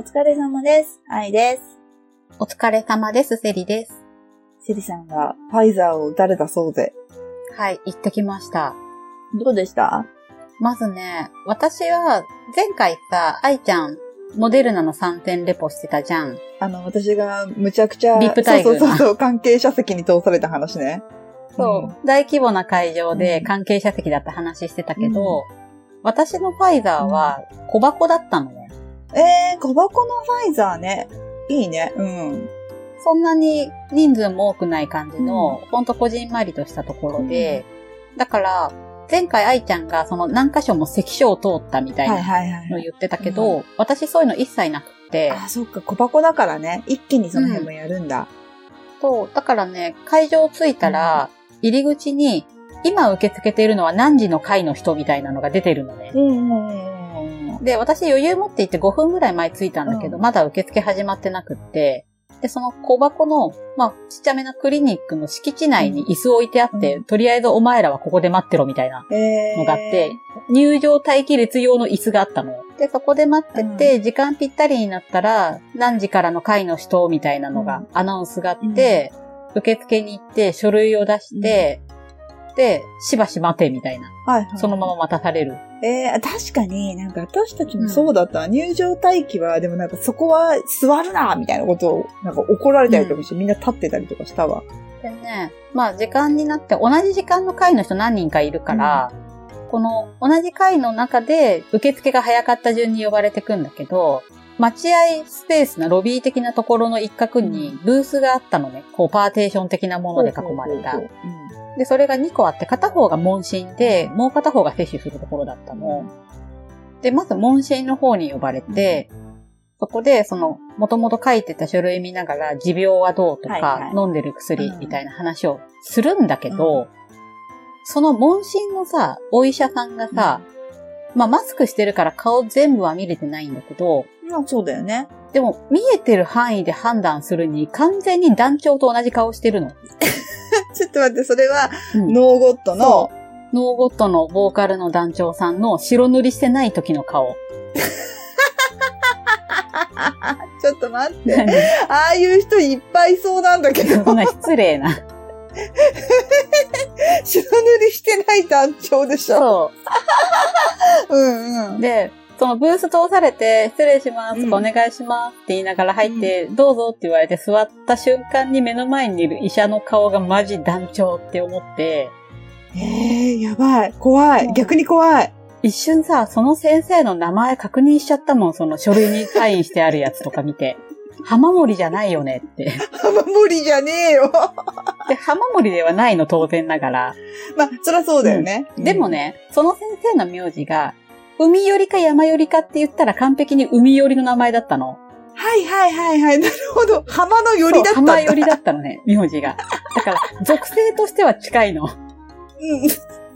お疲れ様です。愛です。お疲れ様です、セリです。セリさんがファイザーを打たれたそうで。はい、行ってきました。どうでした？まずね、私は前回さ、愛ちゃん、モデルナの3点レポしてたじゃん。あの、私がむちゃくちゃ、リップそうそうそう関係者席に通された話ね。そう、大規模な会場で関係者席だった話してたけど、私のファイザーは小箱だったのね。えー、小箱のファイザーね。いいね。うん。そんなに人数も多くない感じの、ほんとこじんまりとしたところで、だから、前回愛ちゃんがその何箇所も関所を通ったみたいはいな。の言ってたけど、私そういうの一切なくって、あ、そっか、小箱だからね。一気にその辺もやるんだ。そう、だからね、会場着いたら、入り口に、今受け付けているのは何時の会の人みたいなのが出てるのね。うんうんうんうん。で、私余裕持って行って5分ぐらい前着いたんだけど、うん。まだ受付始まってなくって、で、その小箱の、まあ、ちっちゃめなクリニックの敷地内に椅子を置いてあって、うん。とりあえずお前らはここで待ってろみたいなえー、のがあって、入場待機列用の椅子があったのよ。で、そこで待ってて、時間ぴったりになったら、何時からの会の人みたいなのが、アナウンスがあって、受付に行って、書類を出して、で、しばし待てみたいな。はいはい、そのまま待たされる。えー、確かになんか私たちもそうだった。入場待機は、でもなんかそこは座るなみたいなことを、なんか怒られたりとかして、みんな立ってたりとかしたわ。でね、まあ時間になって同じ時間の会の人何人かいるから、この同じ会の中で受付が早かった順に呼ばれてくんだけど、待合スペースなロビー的なところの一角にブースがあったのね。こうパーテーション的なもので囲まれたで、それが2個あって片方が問診で、もう片方が接種するところだったの。で、まず問診の方に呼ばれて、そこで、その、もともと書いてた書類見ながら、持病はどうとか、はいはい飲んでる薬うんみたいな話をするんだけど、その問診のさ、お医者さんがさ、まあマスクしてるから顔全部は見れてないんだけど、うん。まあそうだよね。でも見えてる範囲で判断するに完全に団長と同じ顔してるの。ちょっと待って、それは、うんノーゴットの？そ、ノーゴットのボーカルの団長さんの白塗りしてない時の顔。ちょっと待って。ああいう人いっぱいいそうなんだけど、そんな失礼な。白塗りしてない団長でしょ。そう うんうんう。。で、そのブース通されて、失礼します、うんお願いしますって言いながら入って、どうぞって言われて座った瞬間に目の前にいる医者の顔がマジ団長って思って、ええー、やばい。怖い。うん逆に怖い。一瞬さ、その先生の名前確認しちゃったもん、その書類にサインしてあるやつとか見て。浜森じゃないよねって。浜森じゃねえよ。で、浜森ではないの、当然ながら。まあ、そりゃそうだよね。でもね、その先生の名字が、海よりか山よりかって言ったら完璧に海よりの名前だったの？はいはいはいはい。なるほど。浜の寄りだったんだ。浜よりだったのね、名字が。だから、属性としては近いの。うん。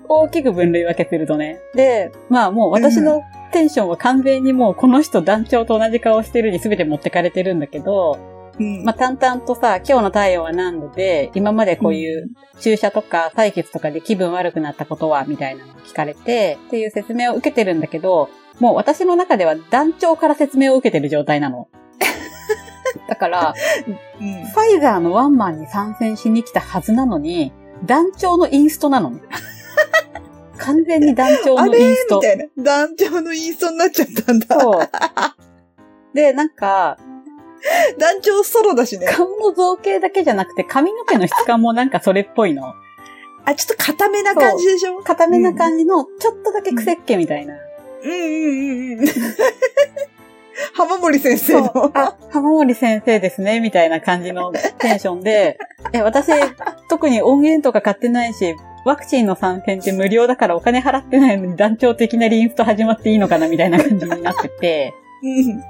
大きく分類分けするとね。で、まあもう私のテンションは完全にもうこの人団長と同じ顔してるに全て持ってかれてるんだけど、うん。まあ淡々とさ、今日の体温は何度で、今までこういう注射とか採血とかで気分悪くなったことは、みたいなのを聞かれて、っていう説明を受けてるんだけど、もう私の中では団長から説明を受けてる状態なの。だから、うんファイザーのワンマンに参戦しに来たはずなのに、団長のインストなのね。完全に団長の インストみ。たいな。団長のインストになっちゃったんだ。そう。で、なんか、団長ソロだしね。顔の造形だけじゃなくて髪の毛の質感もなんかそれっぽいの。あ、ちょっと固めな感じでしょ？固めな感じの、ちょっとだけ癖っ気みたいな。うんうんうんうん。浜森先生の。あ、浜森先生ですね、みたいな感じのテンションで、え、私、特に音源とか買ってないし、ワクチンの参戦って無料だからお金払ってないのに団長的なリンスト始まっていいのかなみたいな感じになってて、うん。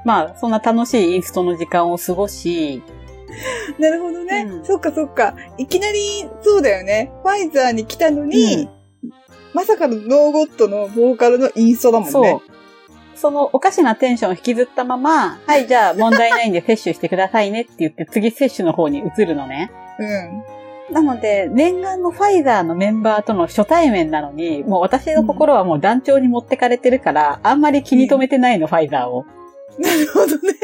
まあ、そんな楽しいインストの時間を過ごし、なるほどね。うんそっかそっか。いきなり、そうだよね。ファイザーに来たのに、まさかのノーゴットのボーカルのインストだもんね。そう。そのおかしなテンションを引きずったまま、はい、じゃあ問題ないんで接種してくださいねって言って次接種の方に移るのね。うん。なので、念願のファイザーのメンバーとの初対面なのに、もう私の心はもう団長に持ってかれてるから、あんまり気に留めてないの、ファイザーを。なるほどね。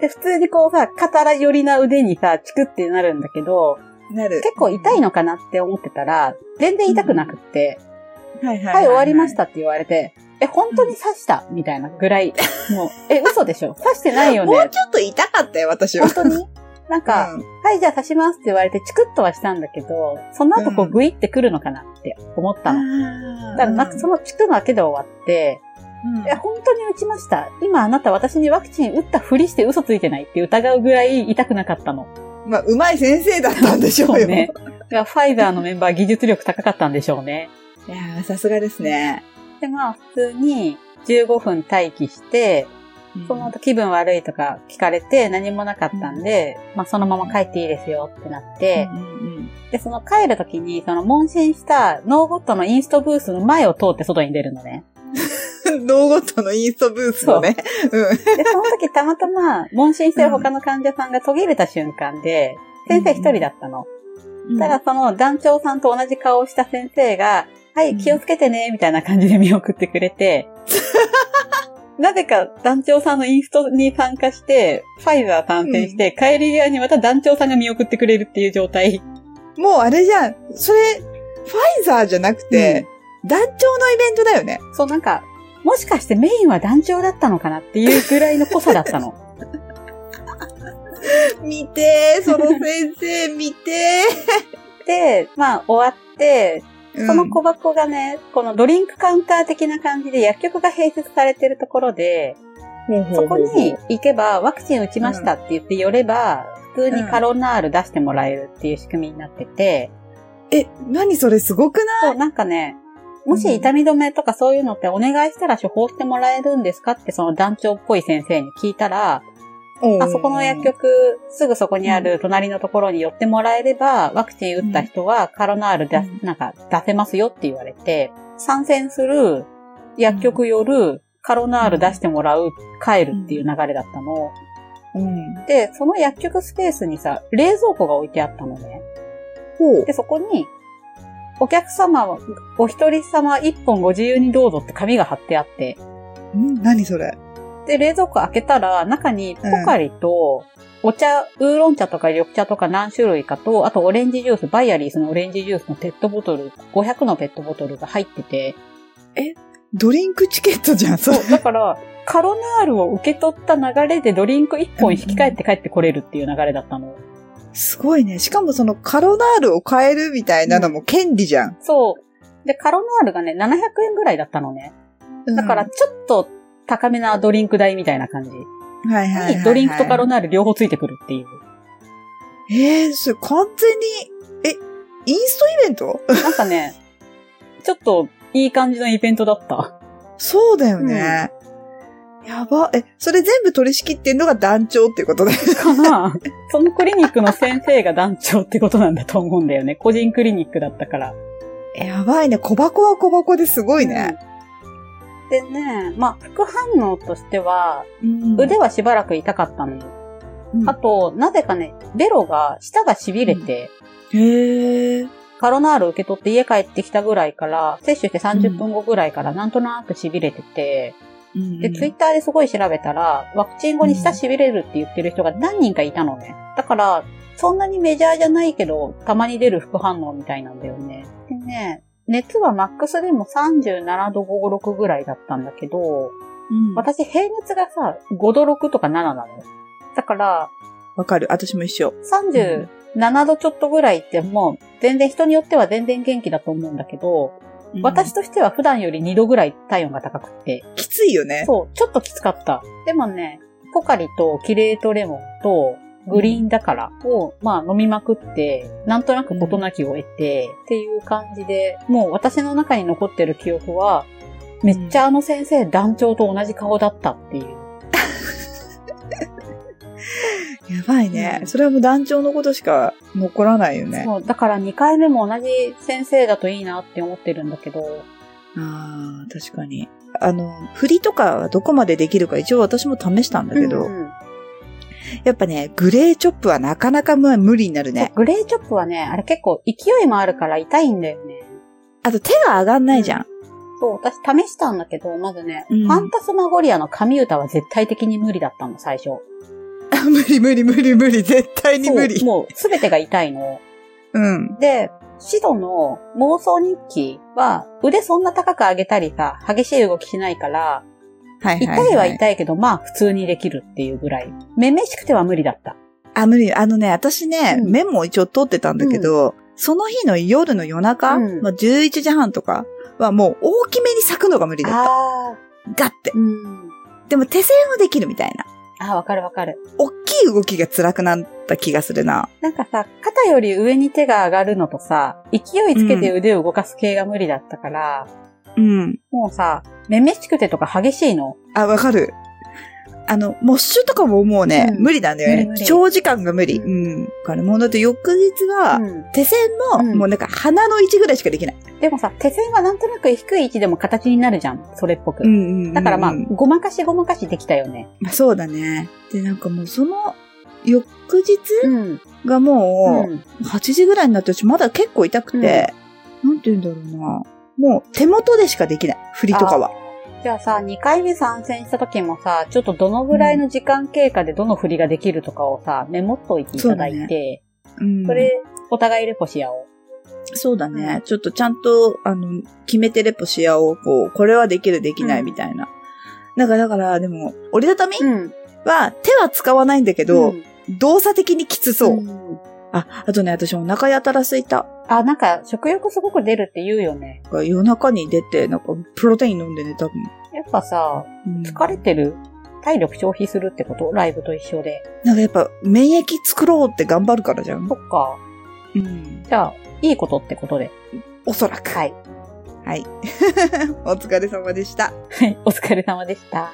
で、普通にこうさ、肩寄りな腕にさ、チクってなるんだけど、なる。結構痛いのかなって思ってたら、全然痛くなくって、はいはいはい、終わりましたって言われて、え、本当に刺した？みたいなぐらい、もう、え、嘘でしょ？刺してないよね。もうちょっと痛かったよ、私は。本当に？なんか、はい、じゃあ刺しますって言われて、チクッとはしたんだけど、その後こううんグイってくるのかなって思ったの。あーだからなんかそのチクだけで終わって、うんえ、本当に打ちました。今あなた私にワクチン打ったふりして嘘ついてないって疑うぐらい痛くなかったの。まあ、うまい先生だったんでしょうよ。ね。いやファイザーのメンバー技術力高かったんでしょうね。いやーさすがですね。で、まあ普通に15分待機して、その後気分悪いとか聞かれて何もなかったんで、まあそのまま帰っていいですよってなって、うんうんで、その帰るときに、その問診したノーゴットのインストブースの前を通って外に出るのね。うん。ノーゴットのインストブースのね。うん。で、その時たまたま問診してる他の患者さんが途切れた瞬間で、先生一人だったの。ただその団長さんと同じ顔をした先生が、はい、気をつけてね、みたいな感じで見送ってくれて、なぜか団長さんのインストに参加して、ファイザー参戦して、帰り際にまた団長さんが見送ってくれるっていう状態。もうあれじゃん。それ、ファイザーじゃなくて、団長のイベントだよね。そうなんか、もしかしてメインは団長だったのかなっていうぐらいの濃さだったの。見てー、その先生、見て。で、まあ終わって、ー。その小箱がね、このドリンクカウンター的な感じで薬局が併設されてるところで、うんそこに、行けばワクチン打ちましたって言って寄れば、普通にカロナール出してもらえるっていう仕組みになってて、え、何それすごくない？そう、なんかね、もし痛み止めとかそういうのってお願いしたら処方してもらえるんですかってその団長っぽい先生に聞いたら、あそこの薬局、すぐそこにある隣のところに寄ってもらえれば、ワクチン打った人はカロナール出なんか出せますよって言われて、参戦する、薬局寄る、カロナール出してもらう、帰るっていう流れだったの。うん。で、その薬局スペースにさ、冷蔵庫が置いてあったのね。で、。そこに、お客様は、お一人様一本ご自由にどうぞって紙が貼ってあって、ん何それ？で、冷蔵庫開けたら、中にポカリと、お茶、ウーロン茶とか緑茶とか何種類かと、あとオレンジジュース、バイアリースのオレンジジュースのペットボトル、500のペットボトルが入ってて、ドリンクチケットじゃん。そう、だから、カロナールを受け取った流れでドリンク1本引き換えて帰ってこれるっていう流れだったの。すごいね。しかもそのカロナールを変えるみたいなのも権利じゃん。そう。で、カロナールがね、700円ぐらいだったのね。だから、うんちょっと高めなドリンク代みたいな感じに、はいはいドリンクとカロナール両方ついてくるっていう。えー、それ完全に、え、インストイベント？なんかね、ちょっといい感じのイベントだった。そうだよね。やば。え、それ全部取り仕切ってんのが団長ってことだよね。かなそのクリニックの先生が団長ってことなんだと思うんだよね。個人クリニックだったから。やばいね。小箱は小箱ですごいね。うん。でね、まあ、副反応としては、うん腕はしばらく痛かったのよ。うんあと、なぜかね、ベロが、舌が痺れて、へえ。カロナール受け取って家帰ってきたぐらいから、接種して30分後ぐらいからなんとなく痺れてて、で、ツイッターですごい調べたら、ワクチン後に舌痺れるって言ってる人が何人かいたのね。だから、そんなにメジャーじゃないけど、たまに出る副反応みたいなんだよね。でね、熱はマックスでも37度5、6ぐらいだったんだけど、うんわ私平熱がさ、5度6とか7なのよ。だから、かる。私も一緒。37度ちょっとぐらいってもう、全然人によっては全然元気だと思うんだけど、私としては普段より2度ぐらい体温が高くって、きついよね。そう、ちょっときつかった。でもね、ポカリとキレートレモンとグリーンだからを、まあ飲みまくって、なんとなく事なきを得て、っていう感じで、もう私の中に残ってる記憶は、めっちゃあの先生団長と同じ顔だったっていう。やばいねう。んそれはもう団長のことしか残らないよね。そう、だから2回目も同じ先生だといいなって思ってるんだけど、ああ、確かに。あの、振りとかはどこまでできるか一応私も試したんだけど、うんうんやっぱね、グレーチョップはなかなかまあ無理になるね。グレーチョップはね、あれ結構勢いもあるから痛いんだよね。あと手が上がんないじゃん。そう、私試したんだけど、まずね、うんファンタスマゴリアの神歌は絶対的に無理だったの、最初。あ無理無理無理無理、絶対に無理。もう、すべてが痛いの。うん。で、シドの妄想日記は、腕そんな高く上げたりさ、激しい動きしないから、はいはい、痛いは痛いけど、まあ普通にできるっていうぐらい。めめしくては無理だった。あ、無理。あのね、私ね、うんメモを一応取ってたんだけど、その日の夜の夜中、うんまあ、11時半とかはもう大きめに咲くのが無理だった。あガッて。でも手線はできるみたいな。あー、わかるわかる。大きい動きが辛くなった気がするな。なんかさ、肩より上に手が上がるのとさ、勢いつけて腕を動かす系が無理だったから、うん。もうさ、めめしくてとか激しいの。あ、わかる。あの、モッシュとかももうね、うん無理なんだよね長時間が無理。ううん。だからもうだって翌日は、うん手線の、うんもうなんか鼻の位置ぐらいしかできない。でもさ、手線はなんとなく低い位置でも形になるじゃん。それっぽく。うんうんうんうんだからまあ、ごまかしごまかしできたよね。まあそうだね。で、なんかもうその、翌日ん。がもうん。う、8時ぐらいになってまだ結構痛くて、なんて言うんだろうな。もう手元でしかできない。振りとかは。じゃあさ、2回目参戦した時もさ、ちょっとどのぐらいの時間経過でどの振りができるとかをさ、メモっといていただいて、うん。それ、お互いレポし合おう。そうだね。ちょっとちゃんと、あの、決めてレポし合おう。こう、これはできる、できないみたいな。なんかだから、でも、折りたたみうん。は手は使わないんだけど、ん動作的にきつそう。んあ、あとね、私お腹やたら空いた。あ、なんか、食欲すごく出るって言うよね。夜中に出て、なんか、プロテイン飲んで寝たもん。やっぱさ、うん疲れてる？体力消費するってこと？ライブと一緒で。なんかやっぱ、免疫作ろうって頑張るからじゃん。そっか。うん。じゃあ、いいことってことで。おそらく。はい。はい。お疲れ様でした。はい。お疲れ様でした。